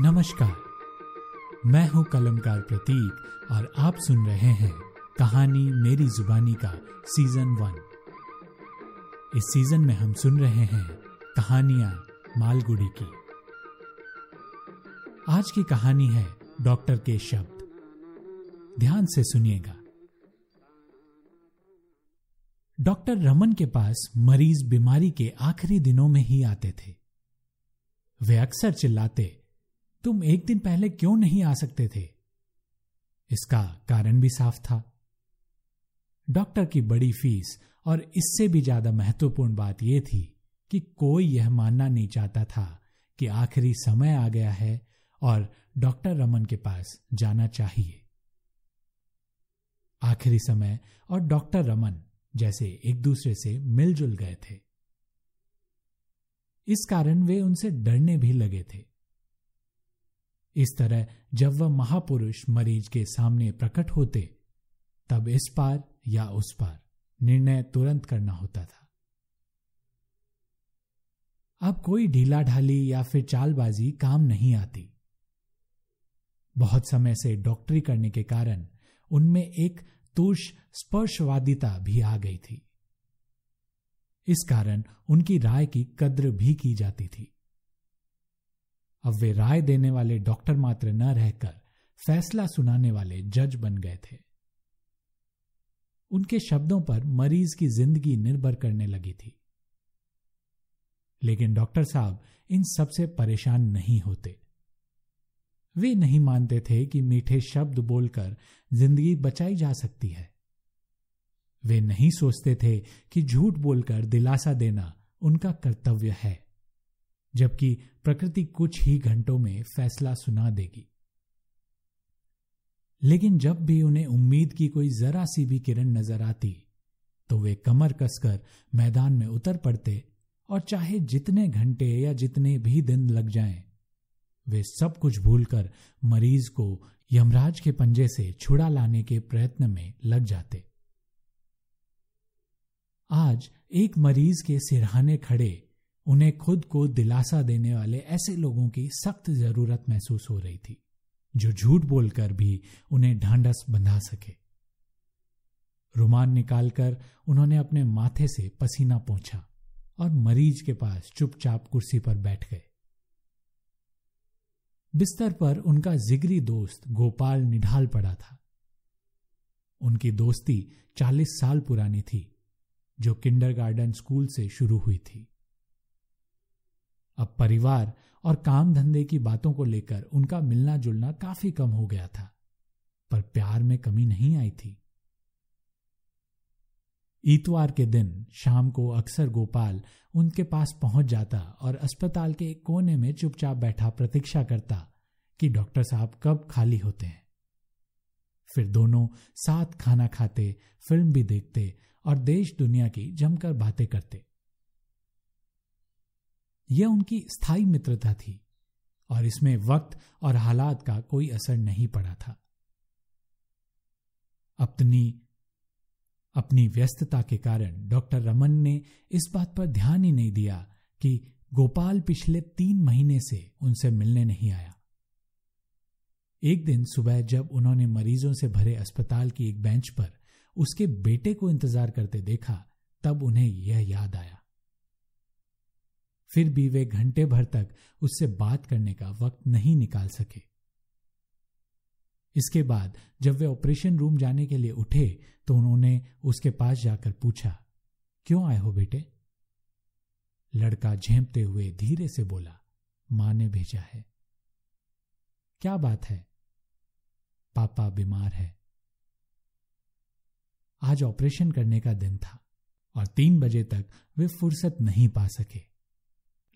नमस्कार। मैं हूँ कलमकार प्रतीक और आप सुन रहे हैं कहानी मेरी जुबानी का सीज़न वन। इस सीज़न में हम सुन रहे हैं कहानियाँ मालगुड़ी की। आज की कहानी है डॉक्टर के शब्द। ध्यान से सुनिएगा। डॉक्टर रमन के पास मरीज़ बीमारी के आखिरी दिनों में ही आते थे। वे अक्सर चिल्लाते तुम एक दिन पहले क्यों नहीं आ सकते थे? इसका कारण भी साफ़ था। डॉक्टर की बड़ी फ़ीस और इससे भी ज़्यादा महत्वपूर्ण बात यह थी कि कोई यह मानना नहीं चाहता था कि आखिरी समय आ गया है और डॉक्टर रमन के पास जाना चाहिए। आखिरी समय और डॉक्टर रमन जैसे एक दूसरे से मिलजुल गए थे। इस कारण वे उनसे डरने भी लगे थे। इस तरह जब वह महापुरुष मरीज़ के सामने प्रकट होते, तब इस पार या उस पार निर्णय तुरंत करना होता था। अब कोई ढीला ढाली या फिर चालबाजी काम नहीं आती। बहुत समय से डॉक्टरी करने के कारण उनमें एक तुष स्पर्शवादिता भी आ गई थी। इस कारण उनकी राय की कद्र भी की जाती थी। अब वे राय देने वाले डॉक्टर मात्र न रहकर फैसला सुनाने वाले जज बन गए थे। उनके शब्दों पर मरीज़ की ज़िंदगी निर्भर करने लगी थी। लेकिन डॉक्टर साहब इन सबसे परेशान नहीं होते। वे नहीं मानते थे कि मीठे शब्द बोलकर ज़िंदगी बचाई जा सकती है। वे नहीं सोचते थे कि झूठ बोलकर दिलासा देना उनका कर्तव्य है। जबकि प्रकृति कुछ ही घंटों में फैसला सुना देगी। लेकिन जब भी उन्हें उम्मीद की कोई जरा सी भी किरण नज़र आती तो वे कमर कसकर मैदान में उतर पड़ते और चाहे जितने घंटे या जितने भी दिन लग जाएँ, वे सब कुछ भूलकर मरीज़ को यमराज के पंजे से छुड़ा लाने के प्रयत्न में लग जाते। आज एक मरीज़ के सिरहाने खड़े उन्हें खुद को दिलासा देने वाले ऐसे लोगों की सख्त ज़रूरत महसूस हो रही थी, जो झूठ बोलकर भी उन्हें ढांढस बंधा सके। रुमाल निकालकर उन्होंने अपने माथे से पसीना पहुँचा और मरीज़ के पास चुपचाप कुर्सी पर बैठ गए। बिस्तर पर उनका जिगरी दोस्त गोपाल निढाल पड़ा था। उनकी दोस्ती चालीस साल पुरानी थी, जो किंडरगार्टन स्कूल से शुरू हुई थी। अब परिवार और काम धंधे की बातों को लेकर उनका मिलना जुलना काफ़ी कम हो गया था, पर प्यार में कमी नहीं आई थी। इतवार के दिन शाम को अक्सर गोपाल उनके पास पहुँच जाता और अस्पताल के एक कोने में चुपचाप बैठा प्रतीक्षा करता कि डॉक्टर साहब कब खाली होते हैं। फिर दोनों साथ खाना खाते, फ़िल्म भी देखते और देश दुनिया की जमकर बातें करते। यह उनकी स्थायी मित्रता थी और इसमें वक्त और हालात का कोई असर नहीं पड़ा था। अपनी अपनी व्यस्तता के कारण डॉक्टर रमन ने इस बात पर ध्यान ही नहीं दिया कि गोपाल पिछले तीन महीने से उनसे मिलने नहीं आया। एक दिन सुबह जब उन्होंने मरीजों से भरे अस्पताल की एक बेंच पर उसके बेटे को इंतज़ार करते देखा, तब उन्हें यह याद आया। फिर भी वे घंटे भर तक उससे बात करने का वक्त नहीं निकाल सके। इसके बाद जब वे ऑपरेशन रूम जाने के लिए उठे तो उन्होंने उसके पास जाकर पूछा, क्यों आए हो बेटे? लड़का झेपते हुए धीरे से बोला, माँ ने भेजा है। क्या बात है? पापा बीमार है। आज ऑपरेशन करने का दिन था और तीन बजे तक वे फुर्सत नहीं पा सके।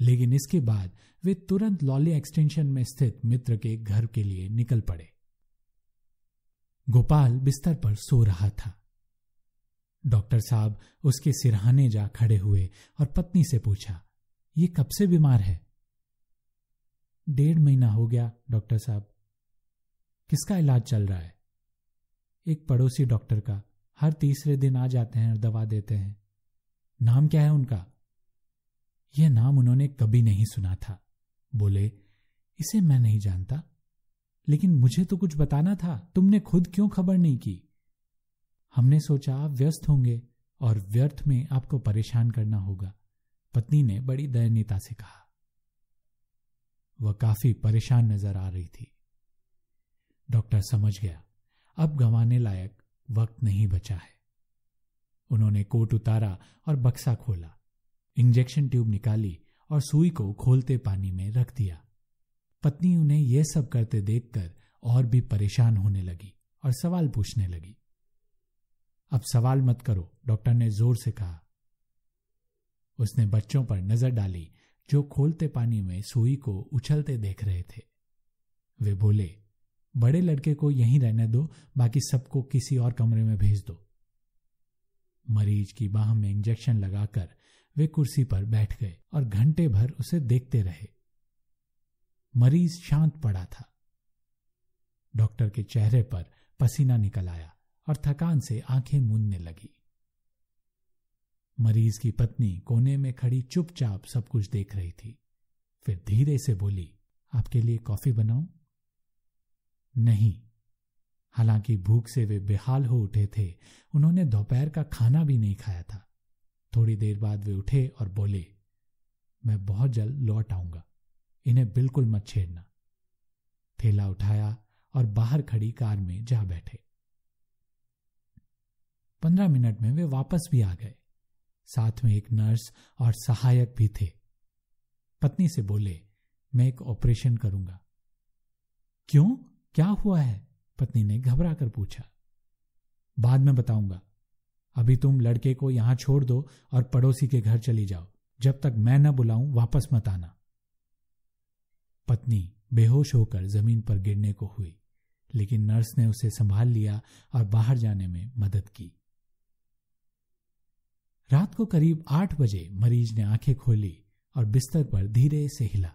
लेकिन इसके बाद वे तुरंत लॉली एक्सटेंशन में स्थित मित्र के घर के लिए निकल पड़े। गोपाल बिस्तर पर सो रहा था। डॉक्टर साहब उसके सिरहाने जा खड़े हुए और पत्नी से पूछा, ये कब से बीमार है? डेढ़ महीना हो गया, डॉक्टर साहब। किसका इलाज चल रहा है? एक पड़ोसी डॉक्टर का। हर तीसरे दिन आ जाते हैं और दवा देते हैं। नाम क्या है उनका? यह नाम उन्होंने कभी नहीं सुना था। बोले, इसे मैं नहीं जानता। लेकिन मुझे तो कुछ बताना था। तुमने खुद क्यों खबर नहीं की? हमने सोचा, आप व्यस्त होंगे और व्यर्थ में आपको परेशान करना होगा। पत्नी ने बड़ी दयनीयता से कहा। वह काफ़ी परेशान नज़र आ रही थी। डॉक्टर समझ गया। अब गंवाने लायक वक्त नहीं बचा है। उन्होंने कोट उतारा और बक्सा खोला। इंजेक्शन ट्यूब निकाली और सुई को खोलते पानी में रख दिया। पत्नी उन्हें यह सब करते देखकर और भी परेशान होने लगी और सवाल पूछने लगी। अब सवाल मत करो, डॉक्टर ने ज़ोर से कहा। उसने बच्चों पर नज़र डाली जो खोलते पानी में सुई को उछलते देख रहे थे। वे बोले, बड़े लड़के को यहीं रहने दो, बाकी सबको किसी और कमरे में भेज दो। मरीज़ की बाह में इंजेक्शन लगाकर वे कुर्सी पर बैठ गए और घंटे भर उसे देखते रहे। मरीज़ शांत पड़ा था। डॉक्टर के चेहरे पर पसीना निकल आया और थकान से आँखें मूंदने लगी। मरीज़ की पत्नी कोने में खड़ी चुपचाप सब कुछ देख रही थी। फिर धीरे से बोली, आपके लिए कॉफ़ी बनाऊँ? नहीं। हालाँकि भूख से वे बेहाल हो उठे थे। उन्होंने दोपहर का खाना भी नहीं खाया था। थोड़ी देर बाद वे उठे और बोले, मैं बहुत जल्द लौट आऊँगा। इन्हें बिल्कुल मत छेड़ना। थैला उठाया और बाहर खड़ी कार में जा बैठे। पंद्रह मिनट में वे वापस भी आ गए। साथ में एक नर्स और सहायक भी थे। पत्नी से बोले, मैं एक ऑपरेशन करूँगा। क्यों? क्या हुआ है? पत्नी ने घबरा कर पूछा। बाद में बताऊँगा। अभी तुम लड़के को यहाँ छोड़ दो और पड़ोसी के घर चली जाओ। जब तक मैं न बुलाऊं, वापस मत आना। पत्नी बेहोश होकर ज़मीन पर गिरने को हुई, लेकिन नर्स ने उसे संभाल लिया और बाहर जाने में मदद की। रात को करीब आठ बजे मरीज़ ने आँखें खोली और बिस्तर पर धीरे से हिला।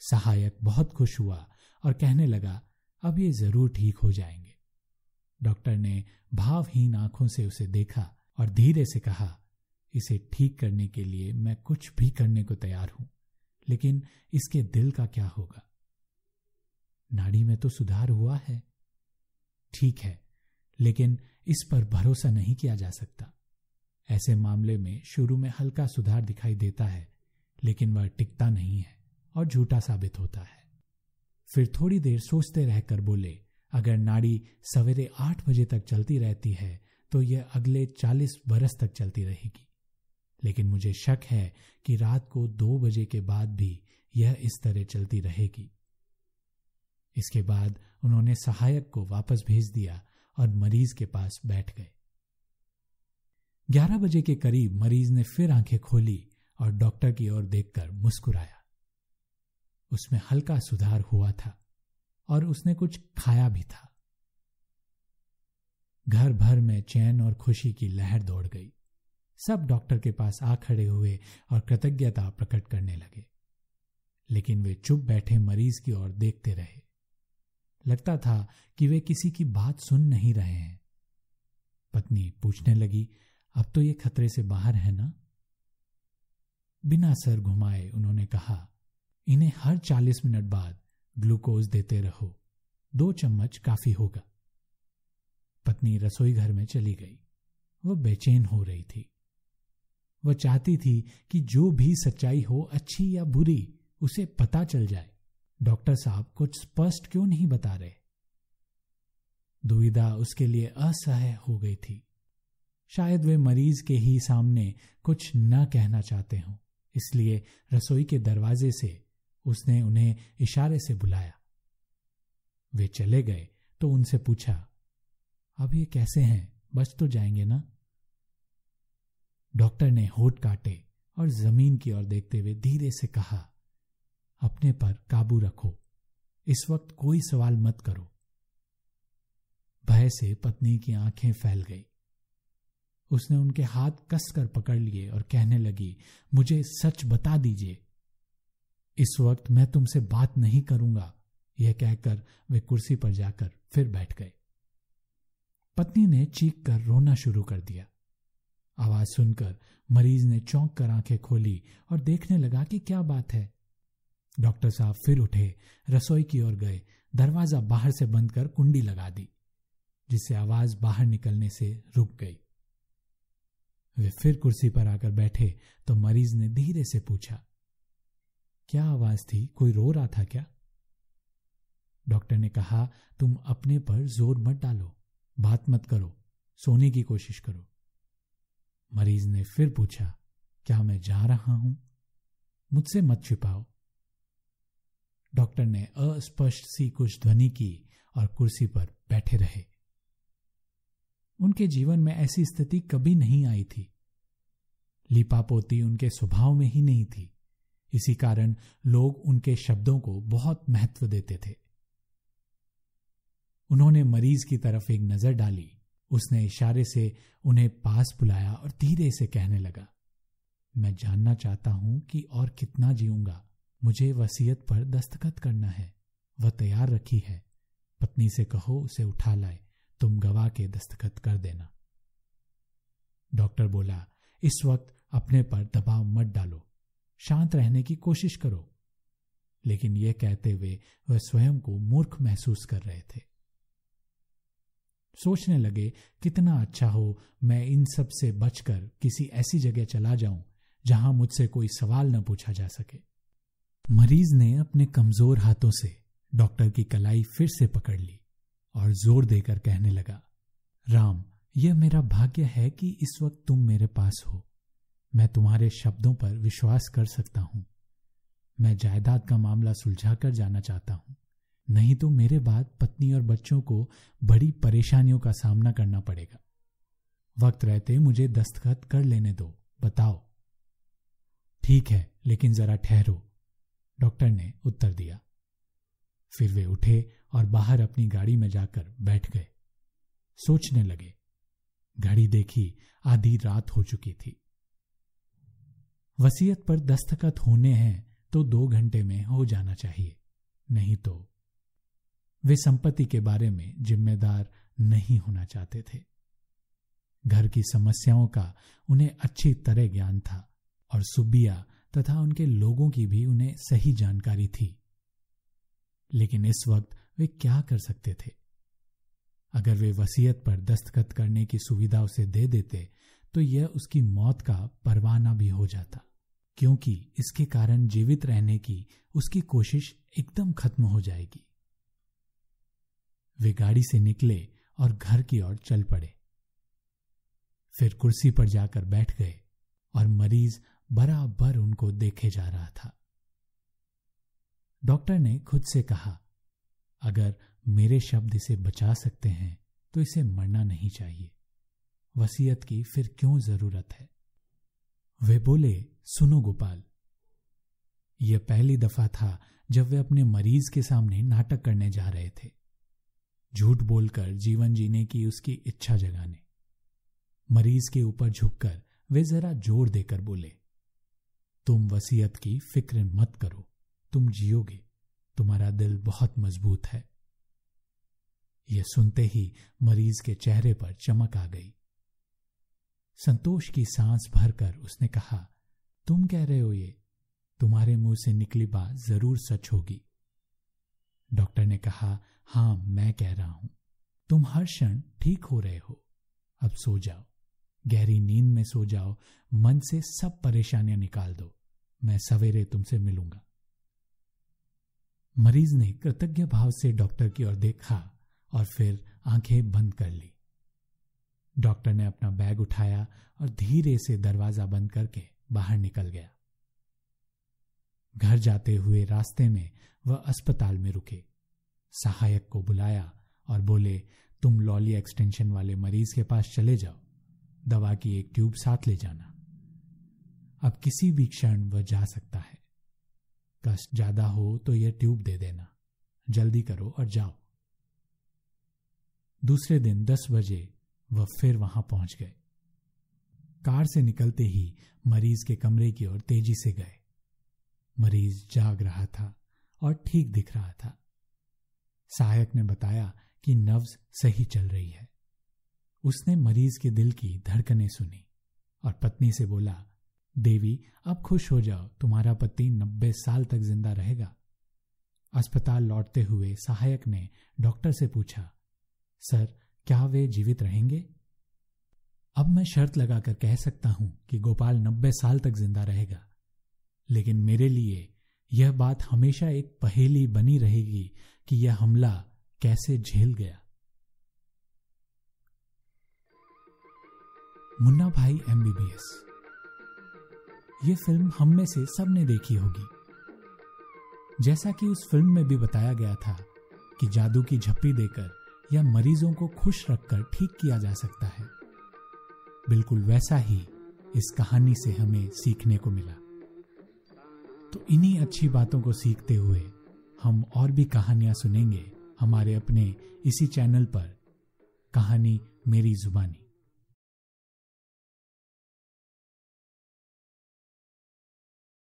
सहायक बहुत खुश हुआ और कहने लगा, अब ये ज़रूर ठीक हो जाएँगे। डॉक्टर ने भावहीन आँखों से उसे देखा और धीरे से कहा, इसे ठीक करने के लिए मैं कुछ भी करने को तैयार हूँ, लेकिन इसके दिल का क्या होगा? नाड़ी में तो सुधार हुआ है। ठीक है, लेकिन इस पर भरोसा नहीं किया जा सकता। ऐसे मामले में शुरू में हल्का सुधार दिखाई देता है, लेकिन वह टिकता नहीं है और झूठा साबित होता है। फिर थोड़ी देर सोचते रहकर बोले अगर नाड़ी सवेरे आठ बजे तक चलती रहती है तो यह अगले चालीस बरस तक चलती रहेगी। लेकिन मुझे शक है कि रात को दो बजे के बाद भी यह इस तरह चलती रहेगी। इसके बाद उन्होंने सहायक को वापस भेज दिया और मरीज़ के पास बैठ गए। ग्यारह बजे के करीब मरीज़ ने फिर आँखें खोली और डॉक्टर की ओर देखकर मुस्कुराया। उसमें हल्का सुधार हुआ था। और उसने कुछ खाया भी था। घर भर में चैन और खुशी की लहर दौड़ गई। सब डॉक्टर के पास आ खड़े हुए और कृतज्ञता प्रकट करने लगे। लेकिन वे चुप बैठे मरीज़ की ओर देखते रहे। लगता था कि वे किसी की बात सुन नहीं रहे हैं। पत्नी पूछने लगी, अब तो ये खतरे से बाहर है ना? बिना सर घुमाए उन्होंने कहा, इन्हें हर चालीस मिनट बाद ग्लूकोज देते रहो। दो चम्मच काफ़ी होगा। पत्नी रसोई घर में चली गई। वह बेचैन हो रही थी। वह चाहती थी कि जो भी सच्चाई हो, अच्छी या बुरी, उसे पता चल जाए। डॉक्टर साहब कुछ स्पष्ट क्यों नहीं बता रहे? दुविधा उसके लिए असह्य हो गई थी। शायद वे मरीज़ के ही सामने कुछ न कहना चाहते हों। इसलिए रसोई के दरवाजे से उसने उन्हें इशारे से बुलाया। वे चले गए तो उनसे पूछा अब ये कैसे हैं? बच तो जाएँगे ना? डॉक्टर ने होठ काटे और ज़मीन की ओर देखते हुए धीरे से कहा, अपने पर काबू रखो। इस वक्त कोई सवाल मत करो। भय से पत्नी की आँखें फैल गई। उसने उनके हाथ कसकर पकड़ लिए और कहने लगी, मुझे सच बता दीजिए इस वक्त मैं तुमसे बात नहीं करूँगा, यह कहकर वे कुर्सी पर जाकर फिर बैठ गए। पत्नी ने चीख कर रोना शुरू कर दिया। आवाज़ सुनकर मरीज़ ने चौंक कर आँखें खोली और देखने लगा कि क्या बात है। डॉक्टर साहब फिर उठे, रसोई की ओर गए, दरवाज़ा बाहर से बंद कर कुंडी लगा दी, जिससे आवाज़ बाहर निकलने से रुक गई। वे फिर कुर्सी पर आकर बैठे तो मरीज़ ने धीरे से पूछा क्या आवाज़ थी? कोई रो रहा था क्या? डॉक्टर ने कहा, तुम अपने पर ज़ोर मत डालो। बात मत करो। सोने की कोशिश करो। मरीज़ ने फिर पूछा, क्या मैं जा रहा हूँ? मुझसे मत छिपाओ। डॉक्टर ने अस्पष्ट सी कुछ ध्वनि की और कुर्सी पर बैठे रहे। उनके जीवन में ऐसी स्थिति कभी नहीं आई थी। लिपापोती उनके स्वभाव में ही नहीं थी। इसी कारण लोग उनके शब्दों को बहुत महत्व देते थे। उन्होंने मरीज़ की तरफ़ एक नज़र डाली। उसने इशारे से उन्हें पास बुलाया और धीरे से कहने लगा, मैं जानना चाहता हूँ कि और कितना जीऊँगा। मुझे वसीयत पर दस्तखत करना है। वह तैयार रखी है। पत्नी से कहो, उसे उठा लाए। तुम गवाह के दस्तखत कर देना। डॉक्टर बोला, इस वक्त अपने पर दबाव मत डालो। शांत रहने की कोशिश करो। लेकिन यह कहते हुए वह स्वयं को मूर्ख महसूस कर रहे थे। सोचने लगे, कितना अच्छा हो, मैं इन सबसे बचकर किसी ऐसी जगह चला जाऊँ, जहाँ मुझसे कोई सवाल न पूछा जा सके। मरीज़ ने अपने कमज़ोर हाथों से डॉक्टर की कलाई फिर से पकड़ ली और ज़ोर देकर कहने लगा, राम, यह मेरा भाग्य है कि इस वक्त तुम मेरे पास हो। मैं तुम्हारे शब्दों पर विश्वास कर सकता हूँ। मैं जायदाद का मामला सुलझा कर जाना चाहता हूँ। नहीं तो मेरे बाद पत्नी और बच्चों को बड़ी परेशानियों का सामना करना पड़ेगा। वक्त रहते मुझे दस्तखत कर लेने दो, बताओ। ठीक है, लेकिन जरा ठहरो। डॉक्टर ने उत्तर दिया। फिर वे उठे और बाहर अपनी गाड़ी में जाकर बैठ गए। सोचने लगे, घड़ी देखी, आधी रात हो चुकी थी। वसीयत पर दस्तखत होने हैं तो दो घंटे में हो जाना चाहिए। नहीं तो वे संपत्ति के बारे में जिम्मेदार नहीं होना चाहते थे। घर की समस्याओं का उन्हें अच्छी तरह ज्ञान था और सुबिया तथा उनके लोगों की भी उन्हें सही जानकारी थी। लेकिन इस वक्त वे क्या कर सकते थे? अगर वे वसीयत पर दस्तखत करने की सुविधा उसे दे देते तो यह उसकी मौत का परवाना भी हो जाता, क्योंकि इसके कारण जीवित रहने की उसकी कोशिश एकदम खत्म हो जाएगी। वे गाड़ी से निकले और घर की ओर चल पड़े। फिर कुर्सी पर जाकर बैठ गए और मरीज़ बराबर उनको देखे जा रहा था। डॉक्टर ने खुद से कहा, अगर मेरे शब्द इसे बचा सकते हैं तो इसे मरना नहीं चाहिए। वसीयत की फिर क्यों ज़रूरत है? वे बोले, सुनो गोपाल। यह पहली दफ़ा था जब वे अपने मरीज़ के सामने नाटक करने जा रहे थे। झूठ बोलकर जीवन जीने की उसकी इच्छा जगाने। मरीज़ के ऊपर झुककर वे जरा ज़ोर देकर बोले, तुम वसीयत की फ़िक्र मत करो। तुम जियोगे। तुम्हारा दिल बहुत मज़बूत है। यह सुनते ही मरीज़ के चेहरे पर चमक आ गई। संतोष की सांस भरकर उसने कहा, तुम कह रहे हो ये, तुम्हारे मुँह से निकली बात ज़रूर सच होगी। डॉक्टर ने कहा, हाँ, मैं कह रहा हूँ। तुम हर क्षण ठीक हो रहे हो। अब सो जाओ। गहरी नींद में सो जाओ। मन से सब परेशानियाँ निकाल दो। मैं सवेरे तुमसे मिलूँगा। मरीज़ ने कृतज्ञ भाव से डॉक्टर की ओर देखा और फिर आँखें बंद कर ली। डॉक्टर ने अपना बैग उठाया और धीरे से दरवाज़ा बंद करके बाहर निकल गया। घर जाते हुए रास्ते में वह अस्पताल में रुके। सहायक को बुलाया और बोले, तुम लॉली एक्सटेंशन वाले मरीज़ के पास चले जाओ। दवा की एक ट्यूब साथ ले जाना। अब किसी भी क्षण वह जा सकता है। कष्ट ज़्यादा हो तो यह ट्यूब दे देना। जल्दी करो और जाओ। दूसरे दिन दस बजे वह फिर वहाँ पहुँच गए। कार से निकलते ही मरीज़ के कमरे की ओर तेज़ी से गए। मरीज़ जाग रहा था और ठीक दिख रहा था। सहायक ने बताया कि नब्ज सही चल रही है। उसने मरीज़ के दिल की धड़कनें सुनी और पत्नी से बोला, देवी, अब खुश हो जाओ, तुम्हारा पति नब्बे साल तक ज़िंदा रहेगा। अस्पताल लौटते हुए सहायक ने डॉक्टर से पूछा, सर क्या वे जीवित रहेंगे? अब मैं शर्त लगाकर कह सकता हूँ कि गोपाल नब्बे साल तक ज़िंदा रहेगा। लेकिन मेरे लिए यह बात हमेशा एक पहेली बनी रहेगी कि यह हमला कैसे झेल गया। मुन्ना भाई एमबीबीएस ये फ़िल्म हम में से सबने देखी होगी। जैसा कि उस फ़िल्म में भी बताया गया था कि जादू की झप्पी देकर या मरीजों को खुश रखकर ठीक किया जा सकता है। बिल्कुल वैसा ही इस कहानी से हमें सीखने को मिला। तो इन्हीं अच्छी बातों को सीखते हुए हम और भी कहानियाँ सुनेंगे हमारे अपने इसी चैनल पर, कहानी मेरी जुबानी।